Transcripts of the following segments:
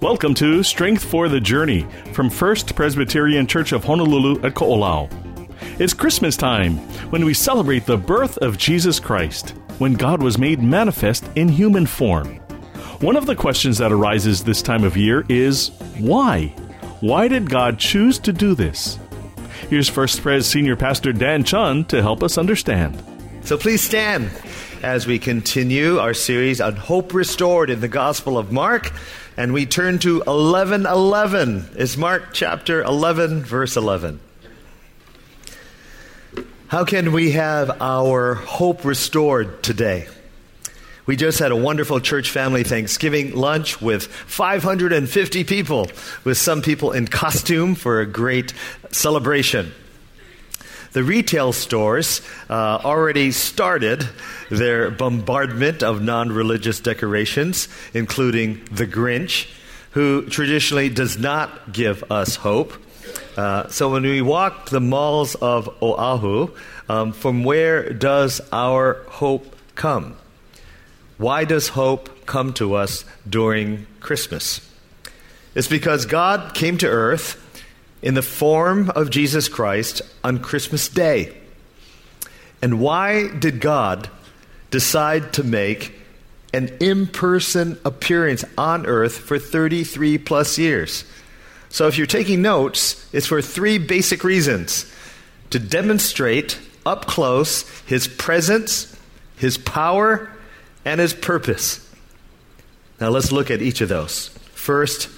Welcome to Strength for the Journey from First Presbyterian Church of Honolulu at Ko'olau. It's Christmas time when we celebrate the birth of Jesus Christ, when God was made manifest in human form. One of the questions that arises this time of year is why? Why did God choose to do this? Here's First Pres Senior Pastor Dan Chun to help us understand. So please stand as we continue our series on hope restored in the Gospel of Mark. And we turn to 1111. It's Mark chapter 11, verse 11. How can we have our hope restored today? We just had a wonderful church family Thanksgiving lunch with 550 people, with some people in costume for a great celebration. The retail stores uh, already started their bombardment of non religious decorations, including the Grinch, who traditionally does not give us hope. Uh, so when we walk the malls of Oahu, um, from where does our hope come? Why does hope come to us during Christmas? It's because God came to earth in the form of Jesus Christ on Christmas Day. And why did God decide to make an in person appearance on earth for 33 plus years? So, if you're taking notes, it's for three basic reasons to demonstrate up close his presence, his power, and his purpose. Now let's look at each of those. First,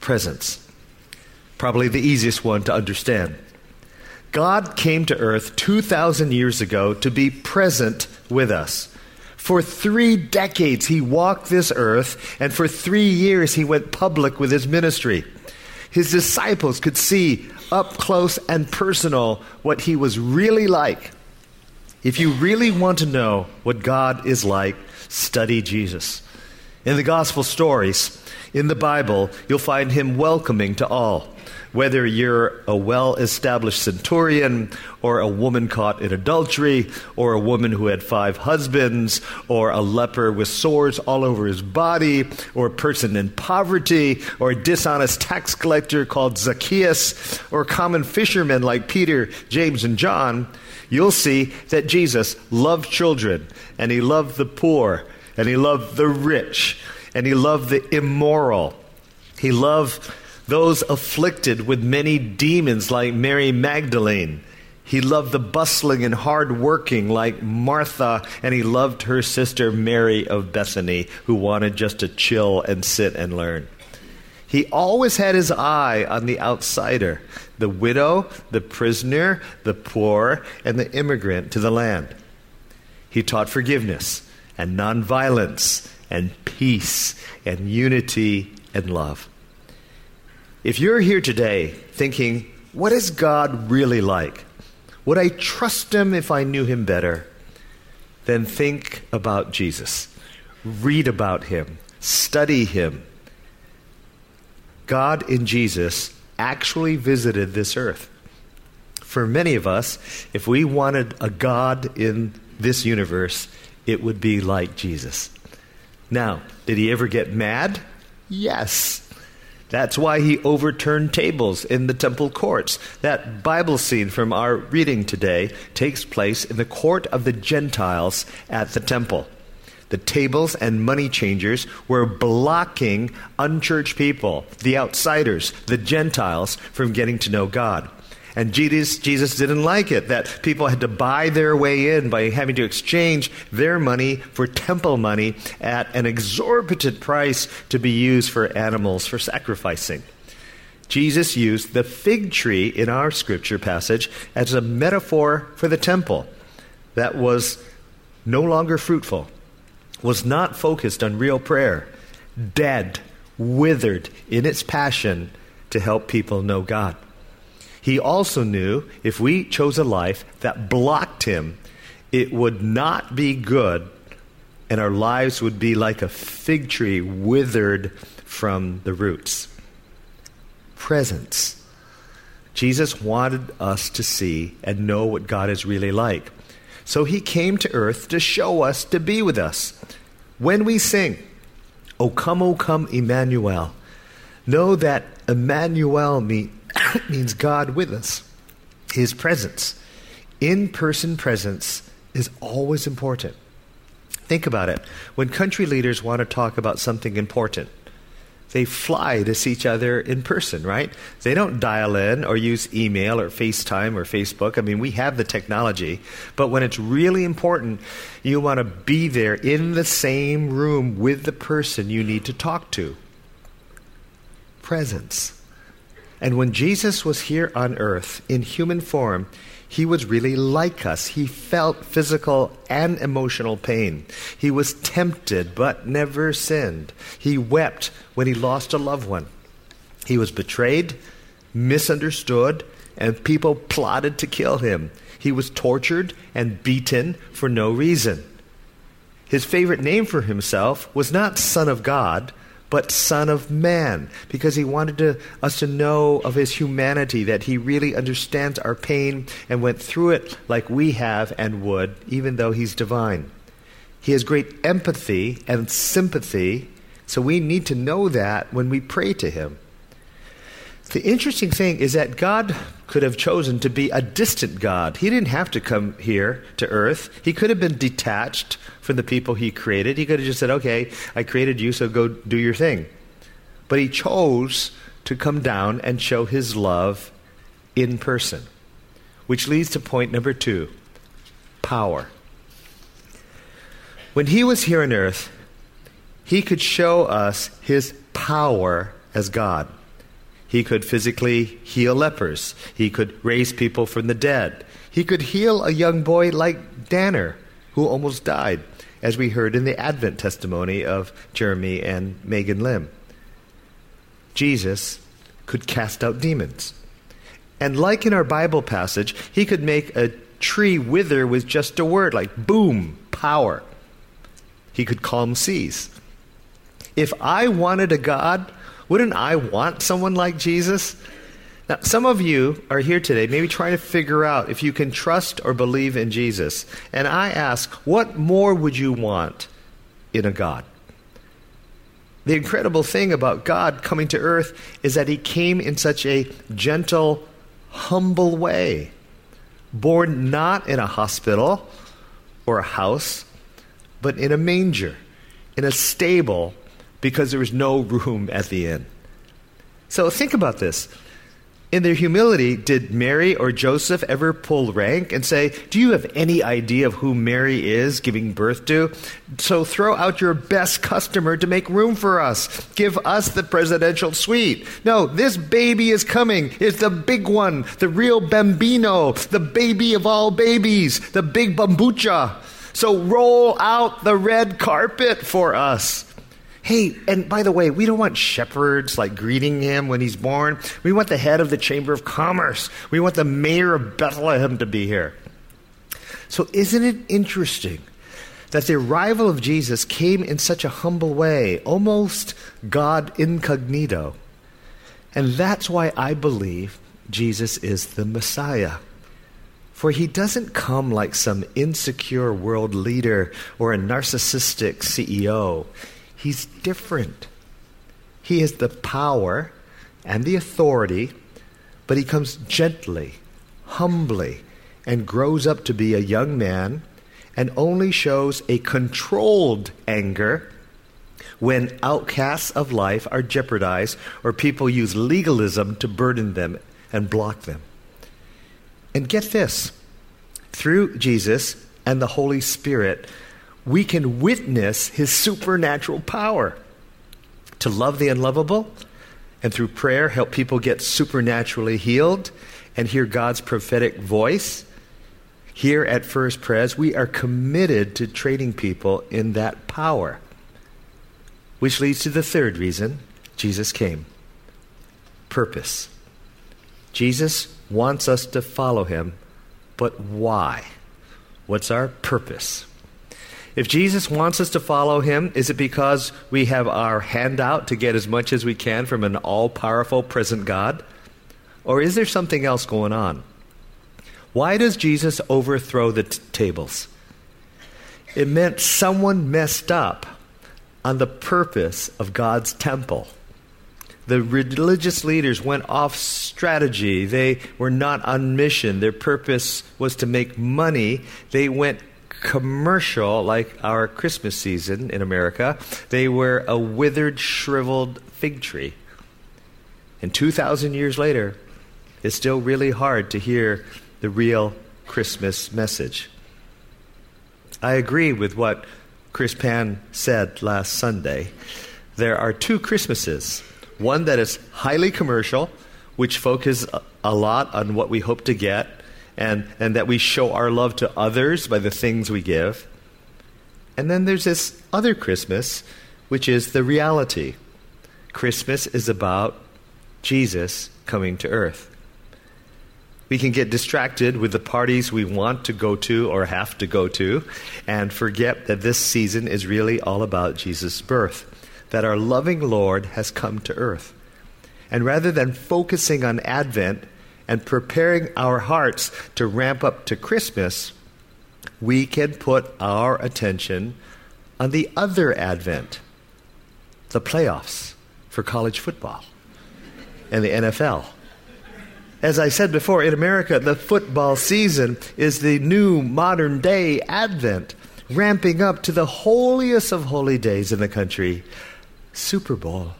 presence. Probably the easiest one to understand. God came to earth 2,000 years ago to be present with us. For three decades, he walked this earth, and for three years, he went public with his ministry. His disciples could see up close and personal what he was really like. If you really want to know what God is like, study Jesus. In the gospel stories, in the Bible, you'll find him welcoming to all. Whether you're a well established centurion, or a woman caught in adultery, or a woman who had five husbands, or a leper with sores all over his body, or a person in poverty, or a dishonest tax collector called Zacchaeus, or common fisherman like Peter, James, and John, you'll see that Jesus loved children, and he loved the poor, and he loved the rich, and he loved the immoral. He loved those afflicted with many demons like Mary Magdalene. He loved the bustling and hard working like Martha, and he loved her sister Mary of Bethany, who wanted just to chill and sit and learn. He always had his eye on the outsider the widow, the prisoner, the poor, and the immigrant to the land. He taught forgiveness and nonviolence and peace and unity and love. If you're here today thinking, what is God really like? Would I trust him if I knew him better? Then think about Jesus. Read about him. Study him. God in Jesus actually visited this earth. For many of us, if we wanted a God in this universe, it would be like Jesus. Now, did he ever get mad? Yes. That's why he overturned tables in the temple courts. That Bible scene from our reading today takes place in the court of the Gentiles at the temple. The tables and money changers were blocking unchurched people, the outsiders, the Gentiles, from getting to know God. And Jesus, Jesus didn't like it that people had to buy their way in by having to exchange their money for temple money at an exorbitant price to be used for animals for sacrificing. Jesus used the fig tree in our scripture passage as a metaphor for the temple that was no longer fruitful, was not focused on real prayer, dead, withered in its passion to help people know God. He also knew if we chose a life that blocked him, it would not be good, and our lives would be like a fig tree withered from the roots. Presence. Jesus wanted us to see and know what God is really like. So he came to earth to show us, to be with us. When we sing, O come, O come, Emmanuel, Know that Emmanuel mean, means God with us, His presence. In person presence is always important. Think about it. When country leaders want to talk about something important, they fly to see each other in person, right? They don't dial in or use email or FaceTime or Facebook. I mean, we have the technology. But when it's really important, you want to be there in the same room with the person you need to talk to. Presence. And when Jesus was here on earth in human form, he was really like us. He felt physical and emotional pain. He was tempted but never sinned. He wept when he lost a loved one. He was betrayed, misunderstood, and people plotted to kill him. He was tortured and beaten for no reason. His favorite name for himself was not Son of God, but Son of Man, because he wanted to, us to know of his humanity, that he really understands our pain and went through it like we have and would, even though he's divine. He has great empathy and sympathy, so we need to know that when we pray to him. The interesting thing is that God could have chosen to be a distant God. He didn't have to come here to earth. He could have been detached from the people he created. He could have just said, Okay, I created you, so go do your thing. But he chose to come down and show his love in person, which leads to point number two power. When he was here on earth, he could show us his power as God. He could physically heal lepers. He could raise people from the dead. He could heal a young boy like Danner, who almost died, as we heard in the Advent testimony of Jeremy and Megan Lim. Jesus could cast out demons. And like in our Bible passage, he could make a tree wither with just a word, like boom, power. He could calm seas. If I wanted a God wouldn't I want someone like Jesus? Now, some of you are here today, maybe trying to figure out if you can trust or believe in Jesus. And I ask, what more would you want in a God? The incredible thing about God coming to earth is that he came in such a gentle, humble way. Born not in a hospital or a house, but in a manger, in a stable because there was no room at the inn. So think about this. In their humility, did Mary or Joseph ever pull rank and say, Do you have any idea of who Mary is giving birth to? So throw out your best customer to make room for us. Give us the presidential suite. No, this baby is coming. It's the big one, the real bambino, the baby of all babies, the big bambucha. So roll out the red carpet for us. Hey, and by the way, we don't want shepherds like greeting him when he's born. We want the head of the Chamber of Commerce. We want the mayor of Bethlehem to be here. So, isn't it interesting that the arrival of Jesus came in such a humble way, almost God incognito? And that's why I believe Jesus is the Messiah. For he doesn't come like some insecure world leader or a narcissistic CEO. He's different. He has the power and the authority, but he comes gently, humbly, and grows up to be a young man and only shows a controlled anger when outcasts of life are jeopardized or people use legalism to burden them and block them. And get this through Jesus and the Holy Spirit, we can witness his supernatural power to love the unlovable and through prayer help people get supernaturally healed and hear God's prophetic voice. Here at First Pres, we are committed to training people in that power. Which leads to the third reason Jesus came purpose. Jesus wants us to follow him, but why? What's our purpose? If Jesus wants us to follow him, is it because we have our hand out to get as much as we can from an all powerful present God? Or is there something else going on? Why does Jesus overthrow the t- tables? It meant someone messed up on the purpose of God's temple. The religious leaders went off strategy. They were not on mission. Their purpose was to make money. They went commercial, like our Christmas season in America. They were a withered, shriveled fig tree. And 2,000 years later, it's still really hard to hear the real Christmas message. I agree with what Chris Pan said last Sunday. There are two Christmases one that is highly commercial, which focuses a lot on what we hope to get, and, and that we show our love to others by the things we give. And then there's this other Christmas, which is the reality. Christmas is about Jesus coming to earth. We can get distracted with the parties we want to go to or have to go to and forget that this season is really all about Jesus' birth, that our loving Lord has come to earth. And rather than focusing on Advent and preparing our hearts to ramp up to Christmas, we can put our attention on the other Advent, the playoffs for college football and the NFL. As I said before, in America, the football season is the new modern day Advent, ramping up to the holiest of holy days in the country, Super Bowl,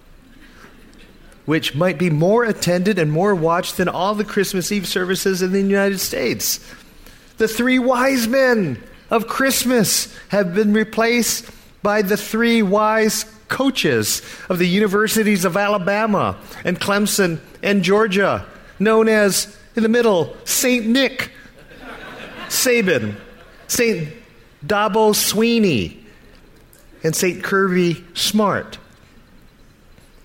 which might be more attended and more watched than all the Christmas Eve services in the United States. The three wise men of Christmas have been replaced by the three wise coaches of the universities of Alabama and Clemson and Georgia known as, in the middle, St. Nick Saban, St. Dabo Swinney, and St. Kirby Smart.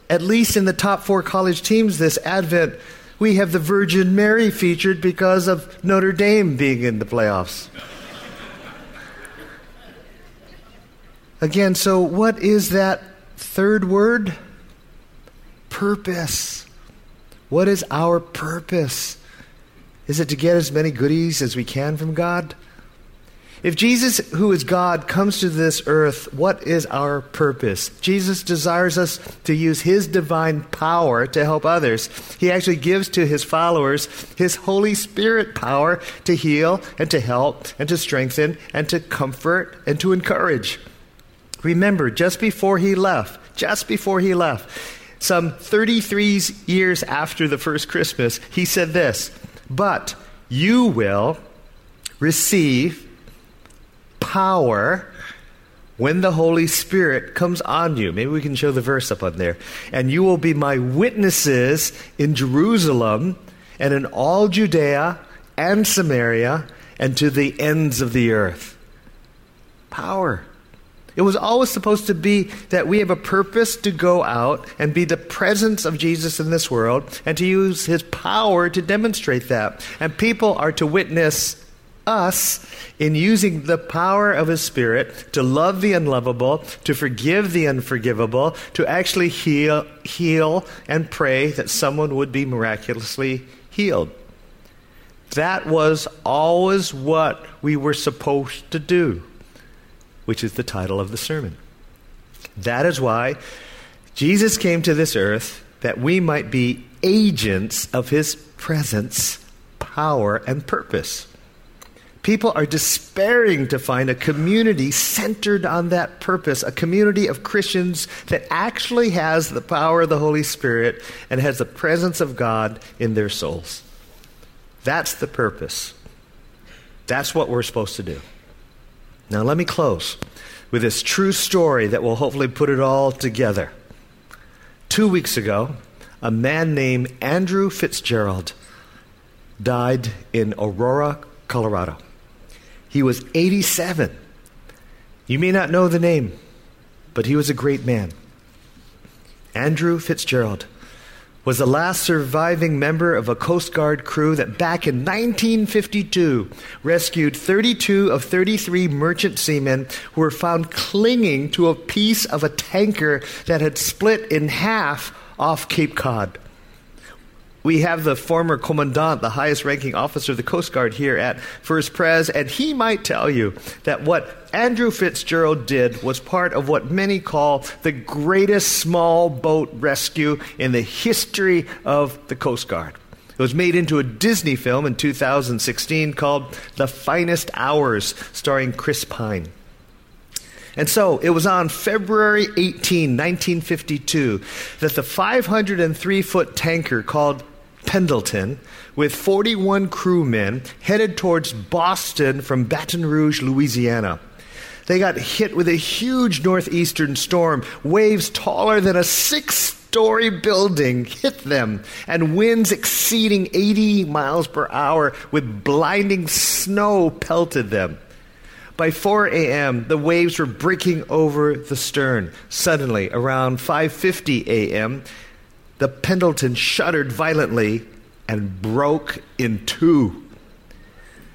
At least in the top four college teams this Advent, we have the Virgin Mary featured because of Notre Dame being in the playoffs. Again, so what is that third word? Purpose. What is our purpose? Is it to get as many goodies as we can from God? If Jesus, who is God, comes to this earth, what is our purpose? Jesus desires us to use his divine power to help others. He actually gives to his followers his Holy Spirit power to heal and to help and to strengthen and to comfort and to encourage. Remember, just before he left, just before he left, some 33 years after the first Christmas, he said this But you will receive power when the Holy Spirit comes on you. Maybe we can show the verse up on there. And you will be my witnesses in Jerusalem and in all Judea and Samaria and to the ends of the earth. Power. It was always supposed to be that we have a purpose to go out and be the presence of Jesus in this world and to use his power to demonstrate that. And people are to witness us in using the power of his spirit to love the unlovable, to forgive the unforgivable, to actually heal heal and pray that someone would be miraculously healed. That was always what we were supposed to do which is the title of the sermon. That is why Jesus came to this earth that we might be agents of his presence, power, and purpose. People are despairing to find a community centered on that purpose, a community of Christians that actually has the power of the Holy Spirit and has the presence of God in their souls. That's the purpose. That's what we're supposed to do. Now, let me close with this true story that will hopefully put it all together. Two weeks ago, a man named Andrew Fitzgerald died in Aurora, Colorado. He was 87. You may not know the name, but he was a great man. Andrew Fitzgerald was the last surviving member of a Coast Guard crew that back in 1952 rescued 32 of 33 merchant seamen who were found clinging to a piece of a tanker that had split in half off Cape Cod. We have the former commandant, the highest ranking officer of the Coast Guard here at First Pres, and he might tell you that what Andrew Fitzgerald did was part of what many call the greatest small boat rescue in the history of the Coast Guard. It was made into a Disney film in 2016 called The Finest Hours, starring Chris Pine. And so it was on February 18, 1952, that the 503 foot tanker called Pendleton, with 41 crewmen, headed towards Boston from Baton Rouge, Louisiana. They got hit with a huge northeastern storm, waves taller than a six story building hit them, and winds exceeding 80 miles per hour with blinding snow pelted them. By 4 a.m., the waves were breaking over the stern. Suddenly, around 5:50 a.m., the Pendleton shuddered violently and broke in two.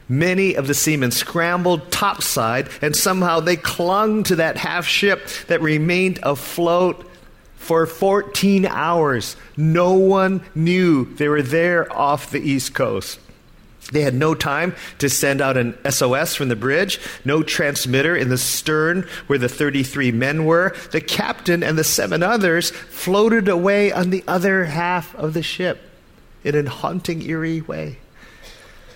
Many of the seamen scrambled topside, and somehow they clung to that half ship that remained afloat for 14 hours. No one knew they were there off the East Coast. They had no time to send out an SOS from the bridge, no transmitter in the stern where the 33 men were. The captain and the seven others floated away on the other half of the ship in a haunting, eerie way.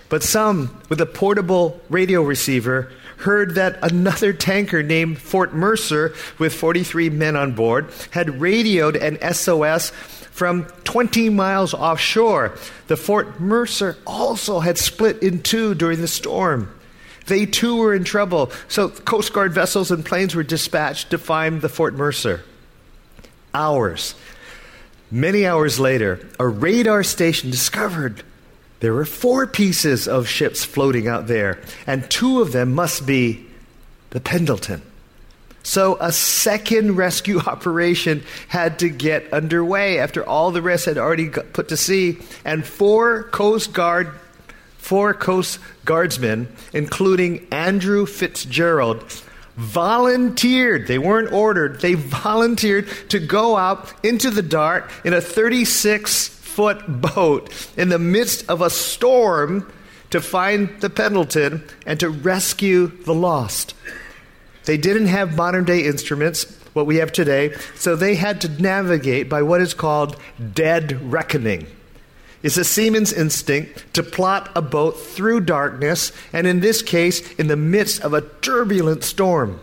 But some, with a portable radio receiver, heard that another tanker named Fort Mercer, with 43 men on board, had radioed an SOS from 20 miles offshore. The Fort Mercer also had split in two during the storm. They too were in trouble, so Coast Guard vessels and planes were dispatched to find the Fort Mercer. Hours, many hours later, a radar station discovered there were four pieces of ships floating out there, and two of them must be the Pendleton. So a second rescue operation had to get underway after all the rest had already put to sea, and four Coast Guard, four Coast Guardsmen, including Andrew Fitzgerald, volunteered. They weren't ordered. They volunteered to go out into the dark in a 36 foot boat in the midst of a storm to find the Pendleton and to rescue the lost. They didn't have modern day instruments, what we have today, so they had to navigate by what is called dead reckoning. It's a seaman's instinct to plot a boat through darkness, and in this case, in the midst of a turbulent storm.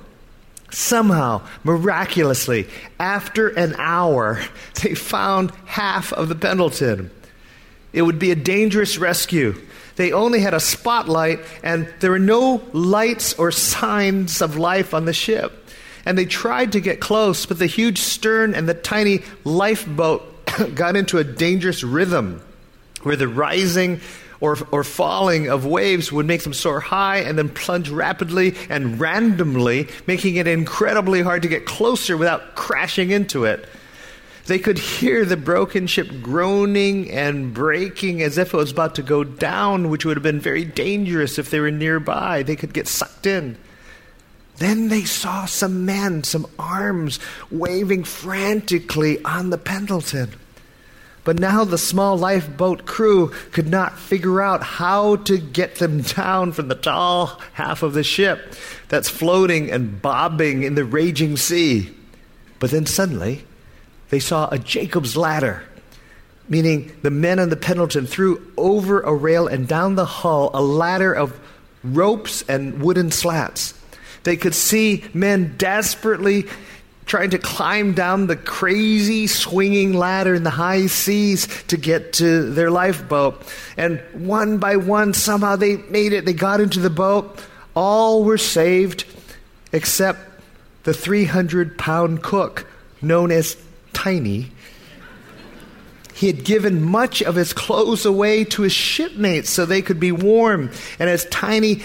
Somehow, miraculously, after an hour, they found half of the Pendleton. It would be a dangerous rescue. They only had a spotlight, and there were no lights or signs of life on the ship. And they tried to get close, but the huge stern and the tiny lifeboat got into a dangerous rhythm where the rising or, or falling of waves would make them soar high and then plunge rapidly and randomly, making it incredibly hard to get closer without crashing into it. They could hear the broken ship groaning and breaking as if it was about to go down, which would have been very dangerous if they were nearby. They could get sucked in. Then they saw some men, some arms waving frantically on the Pendleton. But now the small lifeboat crew could not figure out how to get them down from the tall half of the ship that's floating and bobbing in the raging sea. But then suddenly, they saw a Jacob's ladder, meaning the men on the Pendleton threw over a rail and down the hull a ladder of ropes and wooden slats. They could see men desperately trying to climb down the crazy swinging ladder in the high seas to get to their lifeboat. And one by one, somehow they made it. They got into the boat. All were saved except the 300 pound cook known as Tiny. He had given much of his clothes away to his shipmates so they could be warm. And as Tiny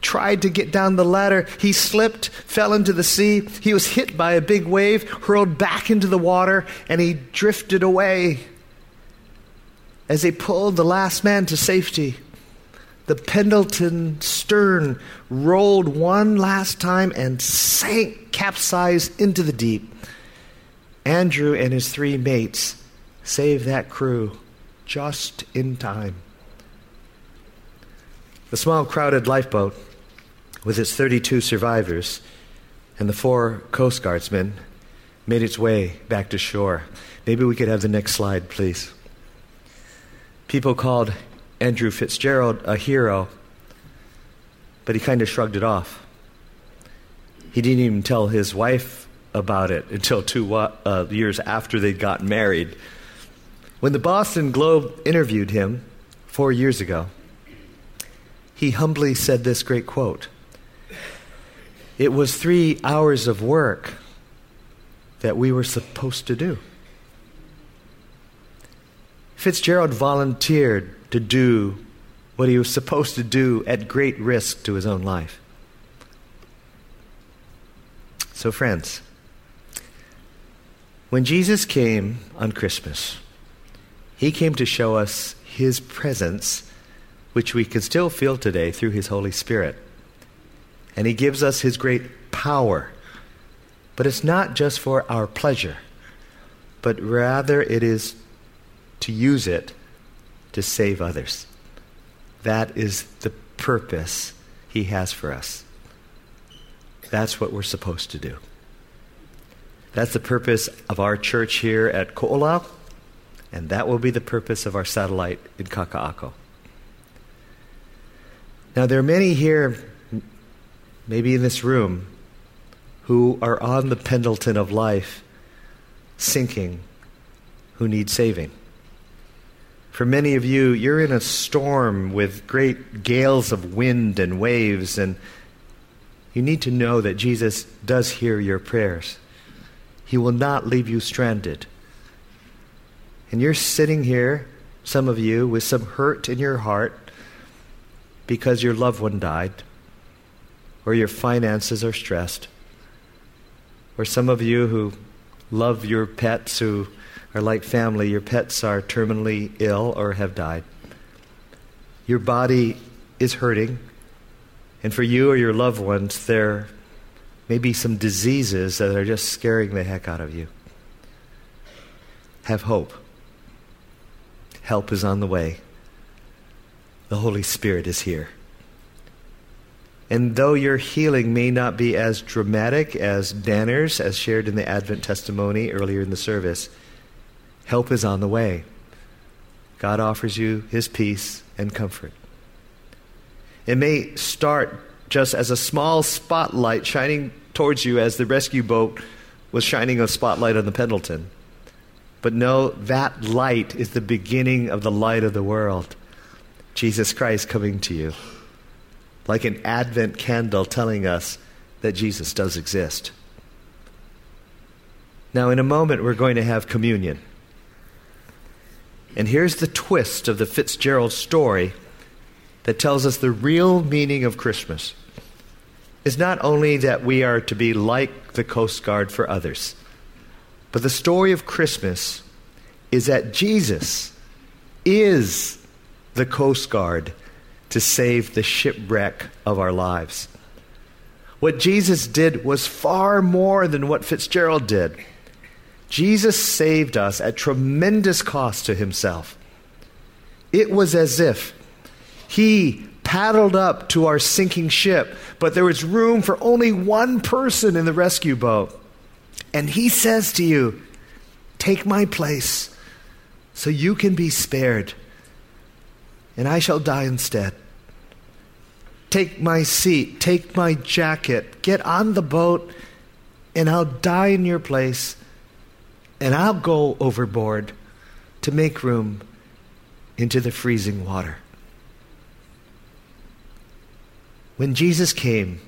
tried to get down the ladder, he slipped, fell into the sea. He was hit by a big wave, hurled back into the water, and he drifted away. As they pulled the last man to safety, the Pendleton stern rolled one last time and sank, capsized into the deep. Andrew and his three mates saved that crew just in time. The small, crowded lifeboat, with its 32 survivors and the four Coast Guardsmen, made its way back to shore. Maybe we could have the next slide, please. People called Andrew Fitzgerald a hero, but he kind of shrugged it off. He didn't even tell his wife about it until two uh, years after they'd gotten married. When the Boston Globe interviewed him four years ago, he humbly said this great quote It was three hours of work that we were supposed to do. Fitzgerald volunteered to do what he was supposed to do at great risk to his own life. So, friends, when Jesus came on Christmas, he came to show us his presence, which we can still feel today through his Holy Spirit. And he gives us his great power. But it's not just for our pleasure, but rather it is to use it to save others. That is the purpose He has for us. That's what we're supposed to do. That's the purpose of our church here at Ko'olau, and that will be the purpose of our satellite in Kaka'ako. Now, there are many here, maybe in this room, who are on the Pendleton of life, sinking, who need saving. For many of you, you're in a storm with great gales of wind and waves, and you need to know that Jesus does hear your prayers. He will not leave you stranded. And you're sitting here, some of you, with some hurt in your heart because your loved one died, or your finances are stressed, or some of you who love your pets who are like family, your pets are terminally ill or have died. Your body is hurting. And for you or your loved ones, there may be some diseases that are just scaring the heck out of you. Have hope. Help is on the way. The Holy Spirit is here. And though your healing may not be as dramatic as Danner's, as shared in the Advent testimony earlier in the service, Help is on the way. God offers you his peace and comfort. It may start just as a small spotlight shining towards you as the rescue boat was shining a spotlight on the Pendleton. But no, that light is the beginning of the light of the world. Jesus Christ coming to you. Like an Advent candle telling us that Jesus does exist. Now, in a moment, we're going to have communion. And here's the twist of the Fitzgerald story that tells us the real meaning of Christmas is not only that we are to be like the Coast Guard for others, but the story of Christmas is that Jesus is the Coast Guard to save the shipwreck of our lives. What Jesus did was far more than what Fitzgerald did. Jesus saved us at tremendous cost to himself. It was as if he paddled up to our sinking ship, but there was room for only one person in the rescue boat. And he says to you, Take my place so you can be spared, and I shall die instead. Take my seat, take my jacket, get on the boat, and I'll die in your place and I'll go overboard to make room into the freezing water. When Jesus came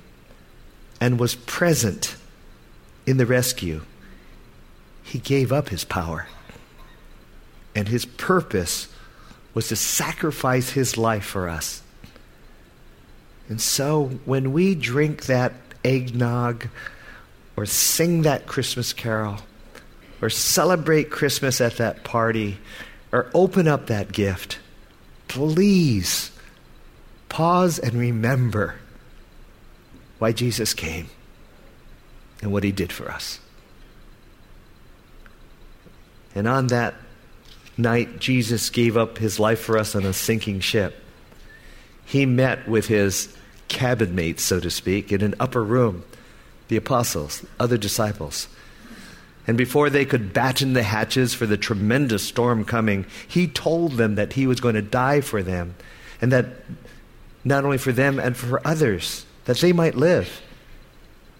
and was present in the rescue, he gave up his power. And his purpose was to sacrifice his life for us. And so when we drink that eggnog or sing that Christmas carol, or celebrate Christmas at that party or open up that gift, please pause and remember why Jesus came and what he did for us. And on that night Jesus gave up his life for us on a sinking ship, he met with his cabin mates, so to speak, in an upper room, the apostles, other disciples. And before they could batten the hatches for the tremendous storm coming, he told them that he was going to die for them, and that not only for them and for others, that they might live.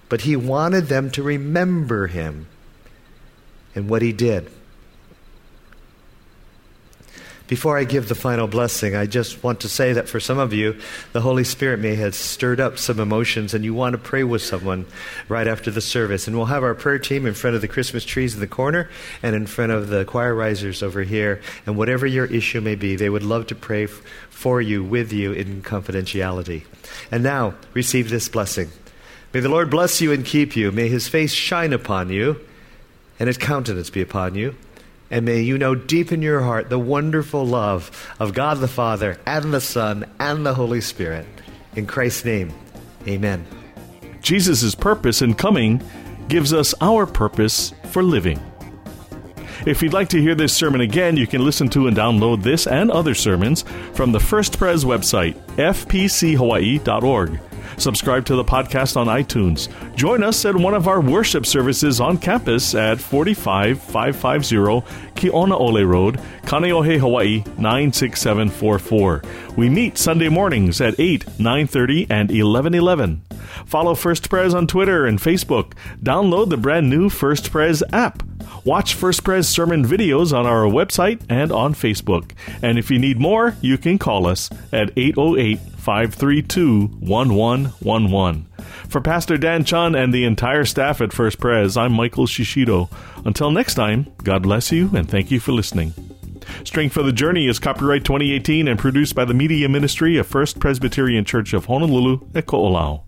But he wanted them to remember him and what he did. Before I give the final blessing, I just want to say that for some of you, the Holy Spirit may have stirred up some emotions and you want to pray with someone right after the service. And we'll have our prayer team in front of the Christmas trees in the corner and in front of the choir risers over here. And whatever your issue may be, they would love to pray f- for you, with you, in confidentiality. And now, receive this blessing. May the Lord bless you and keep you. May his face shine upon you and his countenance be upon you. And may you know deep in your heart the wonderful love of God the Father and the Son and the Holy Spirit. In Christ's name, amen. Jesus' purpose in coming gives us our purpose for living. If you'd like to hear this sermon again, you can listen to and download this and other sermons from the First Pres website, fpchawaii.org. Subscribe to the podcast on iTunes. Join us at one of our worship services on campus at 45550 Kionaole Road, Kaneohe, Hawaii 96744. We meet Sunday mornings at 8, 9:30 and 11:11. Follow First Pres on Twitter and Facebook. Download the brand new First Pres app. Watch First Pres sermon videos on our website and on Facebook. And if you need more, you can call us at 808 532 1111. For Pastor Dan Chun and the entire staff at First Pres, I'm Michael Shishido. Until next time, God bless you and thank you for listening. Strength for the Journey is copyright 2018 and produced by the Media Ministry of First Presbyterian Church of Honolulu at Ko'olau.